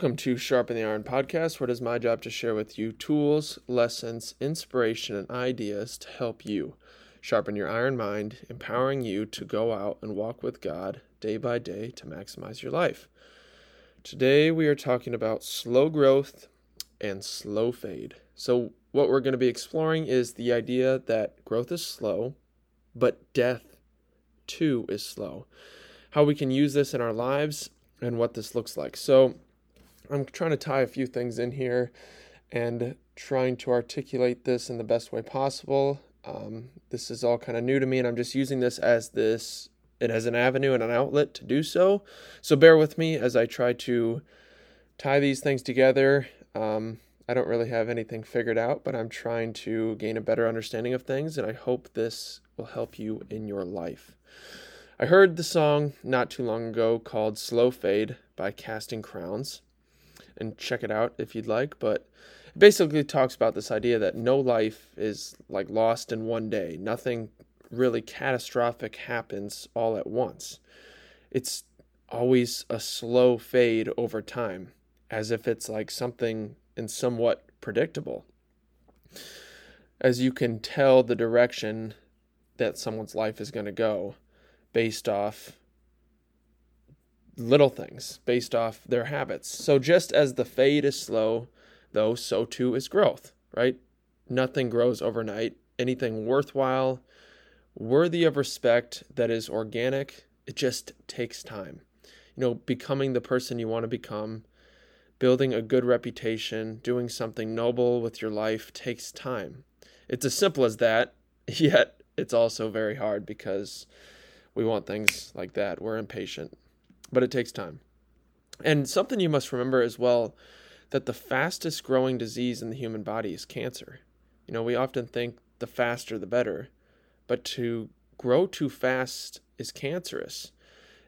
Welcome to Sharpen the Iron podcast, where it is my job to share with you tools, lessons, inspiration, and ideas to help you sharpen your iron mind, empowering you to go out and walk with God day by day to maximize your life. Today, we are talking about slow growth and slow fade. So, what we're going to be exploring is the idea that growth is slow, but death too is slow. How we can use this in our lives and what this looks like. So, I'm trying to tie a few things in here and trying to articulate this in the best way possible. Um, this is all kind of new to me, and I'm just using this as this it has an avenue and an outlet to do so. So bear with me as I try to tie these things together. Um, I don't really have anything figured out, but I'm trying to gain a better understanding of things, and I hope this will help you in your life. I heard the song not too long ago called Slow Fade by Casting Crowns and check it out if you'd like. But it basically talks about this idea that no life is like lost in one day. Nothing really catastrophic happens all at once. It's always a slow fade over time, as if it's like something and somewhat predictable. As you can tell the direction that someone's life is going to go based off little things based off their habits. So just as the fade is slow, though, so too is growth, right? Nothing grows overnight. Anything worthwhile, worthy of respect, that is organic, it just takes time. You know, becoming the person you want to become, building a good reputation, doing something noble with your life takes time. It's as simple as that, yet it's also very hard because we want things like that. We're impatient but it takes time. And something you must remember as well that the fastest growing disease in the human body is cancer. You know, we often think the faster the better, but to grow too fast is cancerous.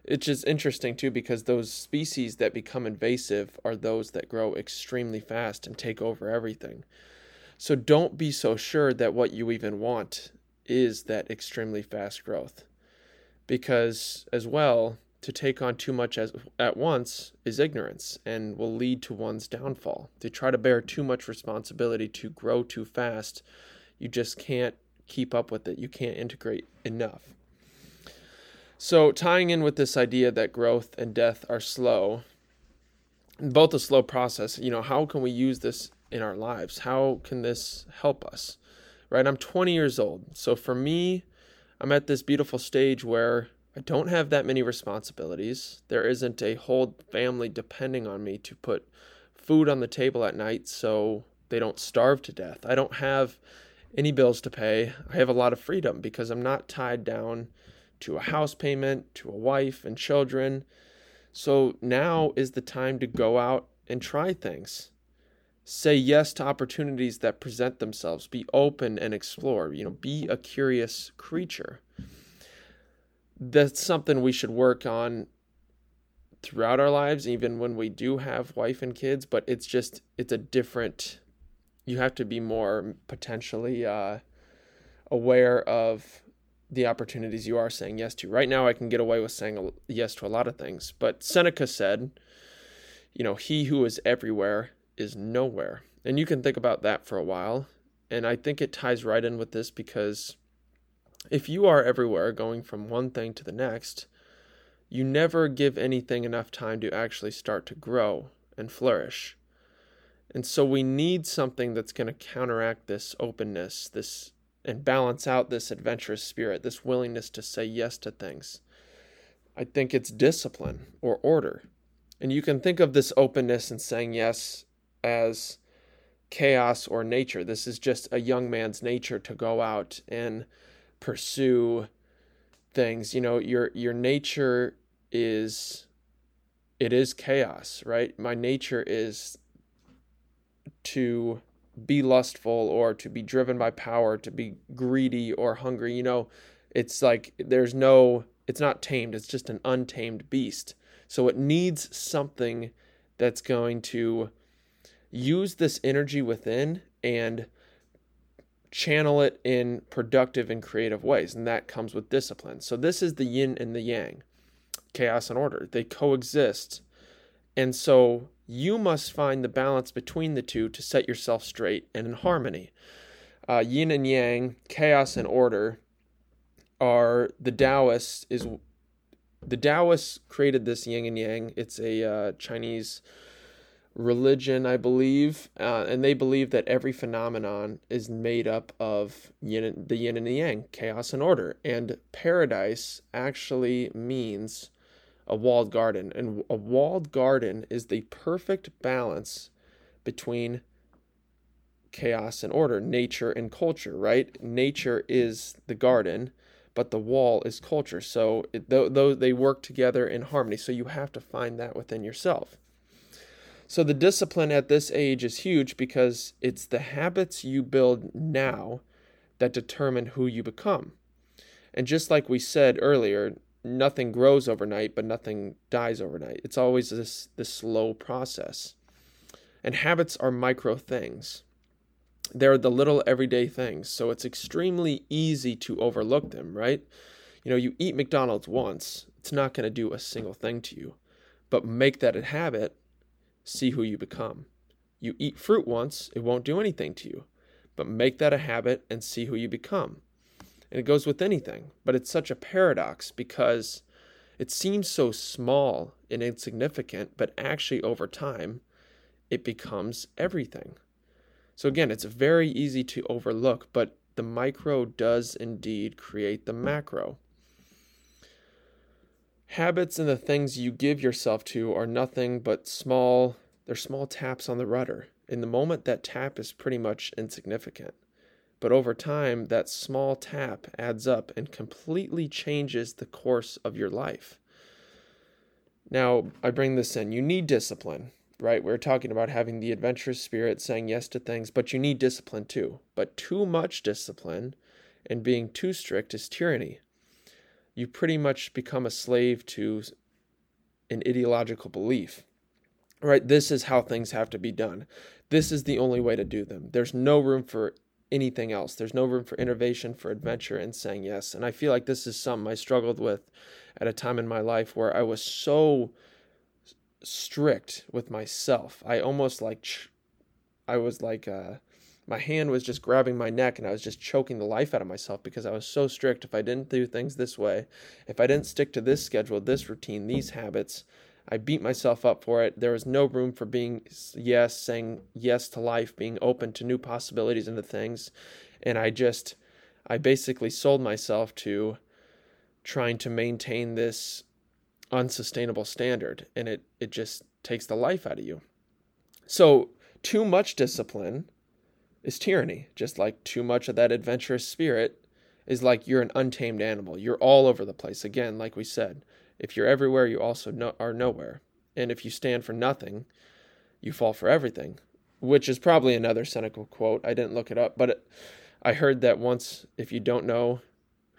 It's just interesting too because those species that become invasive are those that grow extremely fast and take over everything. So don't be so sure that what you even want is that extremely fast growth. Because as well, to take on too much as, at once is ignorance and will lead to one's downfall. To try to bear too much responsibility to grow too fast, you just can't keep up with it. You can't integrate enough. So, tying in with this idea that growth and death are slow, both a slow process, you know, how can we use this in our lives? How can this help us? Right? I'm 20 years old. So, for me, I'm at this beautiful stage where I don't have that many responsibilities. There isn't a whole family depending on me to put food on the table at night so they don't starve to death. I don't have any bills to pay. I have a lot of freedom because I'm not tied down to a house payment, to a wife and children. So now is the time to go out and try things. Say yes to opportunities that present themselves. Be open and explore. You know, be a curious creature that's something we should work on throughout our lives even when we do have wife and kids but it's just it's a different you have to be more potentially uh, aware of the opportunities you are saying yes to. Right now i can get away with saying yes to a lot of things but seneca said you know he who is everywhere is nowhere. And you can think about that for a while and i think it ties right in with this because if you are everywhere going from one thing to the next, you never give anything enough time to actually start to grow and flourish. And so we need something that's going to counteract this openness, this and balance out this adventurous spirit, this willingness to say yes to things. I think it's discipline or order. And you can think of this openness and saying yes as chaos or nature. This is just a young man's nature to go out and pursue things. You know your your nature is it is chaos right? My nature is to be lustful or to be driven by power to be greedy or hungry. You know it's like there's no it's not tamed it's just an untamed beast. So it needs something that's going to use this energy within and channel it in productive and creative ways. And that comes with discipline. So this is the yin and the yang, chaos and order. They coexist. And so you must find the balance between the two to set yourself straight and in harmony. Uh, yin and yang, chaos and order, are the Taoists is the Taoists created this yin and yang. It's a uh, Chinese religion, I believe, uh, and they believe that every phenomenon is made up of yin, the yin and the yang, chaos and order. And paradise actually means a walled garden, and a walled garden is the perfect balance between chaos and order, nature and culture. Right? Nature is the garden. But the wall is culture, so though they work together in harmony. So you have to find that within yourself. So the discipline at this age is huge because it's the habits you build now that determine who you become. And just like we said earlier, nothing grows overnight, but nothing dies overnight. It's always this this slow process. And habits are micro things. They're the little everyday things, so it's extremely easy to overlook them, right? You know, you eat McDonald's once, it's not going to do a single thing to you. But make that a habit see who you become. You eat fruit once, it won't do anything to you, but make that a habit and see who you become. And it goes with anything, but it's such a paradox because it seems so small and insignificant, but actually over time, it becomes everything. So again, it's very easy to overlook, but the micro does indeed create the macro. Habits and the things you give yourself to are nothing but small, they're small taps on the rudder. In the moment, that tap is pretty much insignificant. But over time, that small tap adds up and completely changes the course of your life. Now, I bring this in. You need discipline, right? We're talking about having the adventurous spirit, saying yes to things, but you need discipline too. But too much discipline and being too strict is tyranny you pretty much become a slave to an ideological belief. Right? This is how things have to be done. This is the only way to do them. There's no room for anything else. There's no room for innovation, for adventure, and saying yes. And I feel like this is something I struggled with at a time in my life where I was so strict with myself. I almost like, I was like, uh, my hand was just grabbing my neck and I was just choking the life out of myself because I was so strict. If I didn't do things this way, if I didn't stick to this schedule, this routine, these habits, I beat myself up for it. There was no room for being yes, saying yes to life, being open to new possibilities and to things. And I just, I basically sold myself to trying to maintain this unsustainable standard. And it, it just takes the life out of you. So, too much discipline is tyranny. Just like too much of that adventurous spirit is like you're an untamed animal. You're all over the place. Again, like we said, if you're everywhere, you also no- are nowhere. And if you stand for nothing, you fall for everything, which is probably another Seneca quote. I didn't look it up, but it, I heard that once if you don't know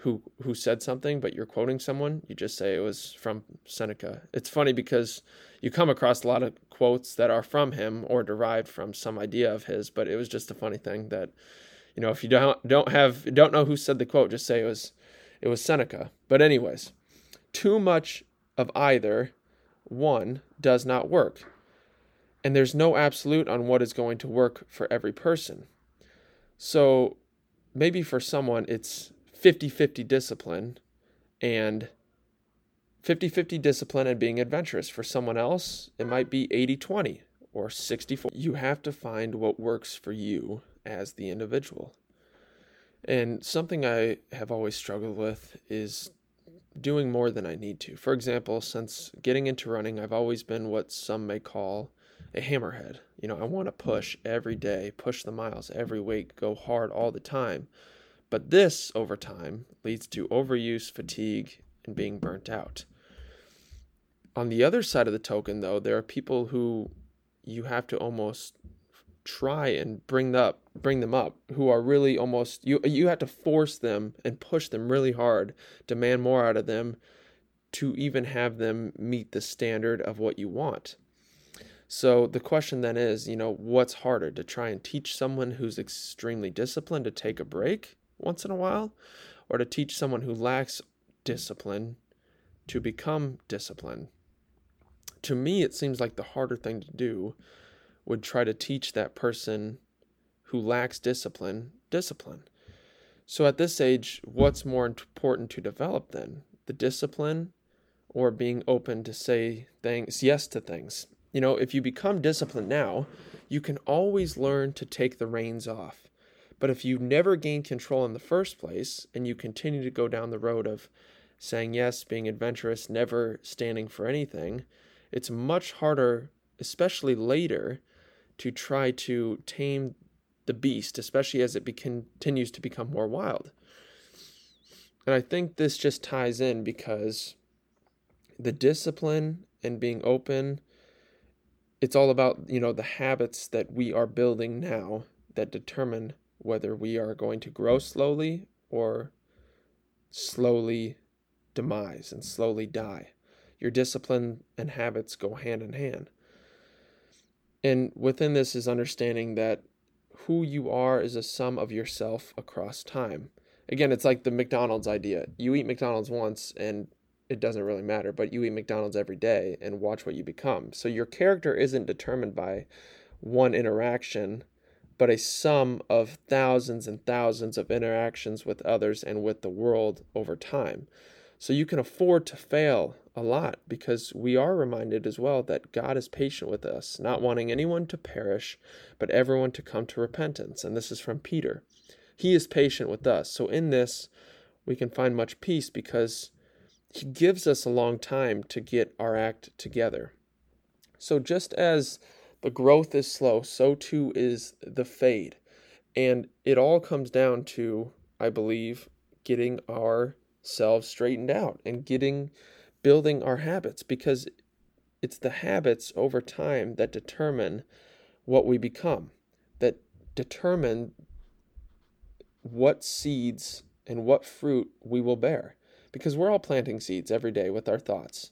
who who said something, but you're quoting someone, you just say it was from Seneca. It's funny because you come across a lot of quotes that are from him or derived from some idea of his, but it was just a funny thing that you know, if you don't don't have don't know who said the quote, just say it was it was Seneca. But anyways, too much of either one does not work. And there's no absolute on what is going to work for every person. So maybe for someone it's 50 50 discipline and 50 50 discipline and being adventurous. For someone else, it might be 80 20 or 64. You have to find what works for you as the individual. And something I have always struggled with is doing more than I need to. For example, since getting into running, I've always been what some may call a hammerhead. You know, I want to push every day, push the miles every week, go hard all the time. But this, over time, leads to overuse, fatigue, and being burnt out. On the other side of the token, though, there are people who you have to almost try and bring up bring them up who are really almost you you have to force them and push them really hard demand more out of them to even have them meet the standard of what you want so the question then is you know what's harder to try and teach someone who's extremely disciplined to take a break once in a while, or to teach someone who lacks discipline to become disciplined. to me, it seems like the harder thing to do would try to teach that person who lacks discipline discipline. So at this age, what's more important to develop then? The discipline or being open to say things, yes to things? You know, if you become disciplined now, you can always learn to take the reins off. But if you never gain control in the first place and you continue to go down the road of saying yes, being adventurous, never standing for anything, it's much harder, especially later, to try to tame the beast, especially as it be- continues to become more wild. And I think this just ties in because the discipline and being open, it's all about, you know, the habits that we are building now that determine whether we are going to grow slowly or slowly demise and slowly die. Your discipline and habits go hand in hand. And within this is understanding that who you are is a sum of yourself across time. Again, it's like the McDonald's idea. You eat McDonald's once and it doesn't really matter, but you eat McDonald's every day and watch what you become. So your character isn't determined by one interaction, but a sum of thousands and thousands of interactions with others and with the world over time. So you can afford to fail a lot because we are reminded as well that God is patient with us, not wanting anyone to perish, but everyone to come to repentance. And this is from Peter. He is patient with us. So in this, we can find much peace because he gives us a long time to get our act together. So just as the growth is slow, so too is the fade. And it all comes down to, I believe, getting our selves straightened out and getting building our habits because it's the habits over time that determine what we become that determine what seeds and what fruit we will bear because we're all planting seeds every day with our thoughts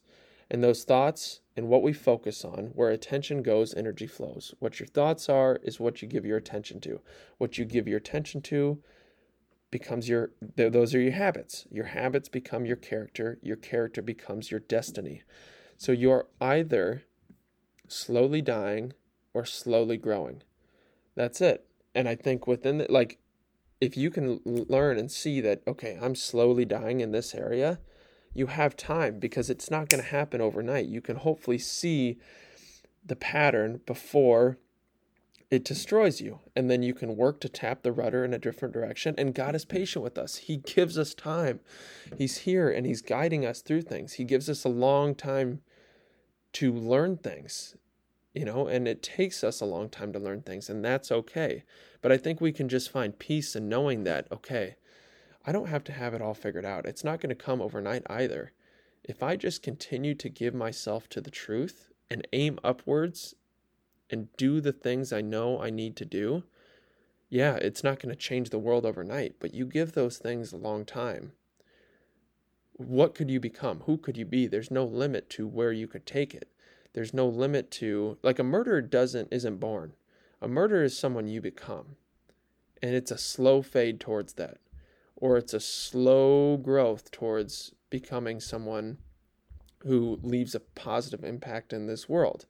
and those thoughts and what we focus on, where attention goes, energy flows. What your thoughts are is what you give your attention to. What you give your attention to becomes your those are your habits. Your habits become your character. Your character becomes your destiny. So you're either slowly dying or slowly growing. That's it. And i think within the, like if you can learn and see that okay i'm slowly dying in this area you have time because it's not going to happen overnight you can hopefully see the pattern before it destroys you. And then you can work to tap the rudder in a different direction. And God is patient with us. He gives us time. He's here and He's guiding us through things. He gives us a long time to learn things, you know, and it takes us a long time to learn things, and that's okay. But I think we can just find peace in knowing that, okay, I don't have to have it all figured out. It's not going to come overnight either. If I just continue to give myself to the truth and aim upwards and do the things I know I need to do, yeah, it's not going to change the world overnight, but you give those things a long time. What could you become? Who could you be? There's no limit to where you could take it. There's no limit to like a murderer doesn't isn't born. A murderer is someone you become. And it's a slow fade towards that. Or it's a slow growth towards becoming someone who leaves a positive impact in this world.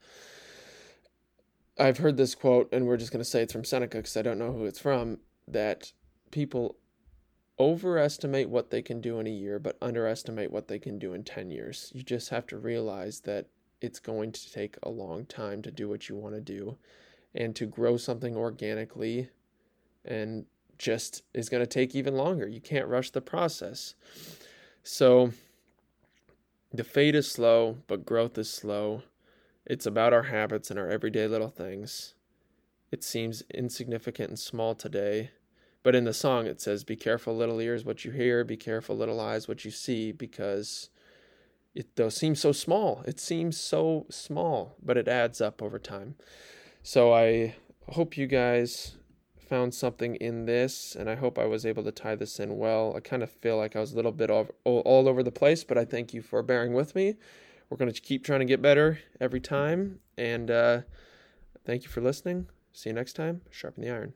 I've heard this quote, and we're just going to say it's from Seneca because I don't know who it's from, that people overestimate what they can do in a year, but underestimate what they can do in 10 years. You just have to realize that it's going to take a long time to do what you want to do and to grow something organically and just is going to take even longer. You can't rush the process. So the fade is slow, but growth is slow. It's about our habits and our everyday little things. It seems insignificant and small today, but in the song it says, Be careful, little ears, what you hear, be careful, little eyes, what you see, because it does seem so small. It seems so small, but it adds up over time. So I hope you guys found something in this, and I hope I was able to tie this in well. I kind of feel like I was a little bit all, all over the place, but I thank you for bearing with me we're going to keep trying to get better every time. And uh, thank you for listening. See you next time. Sharpen the iron.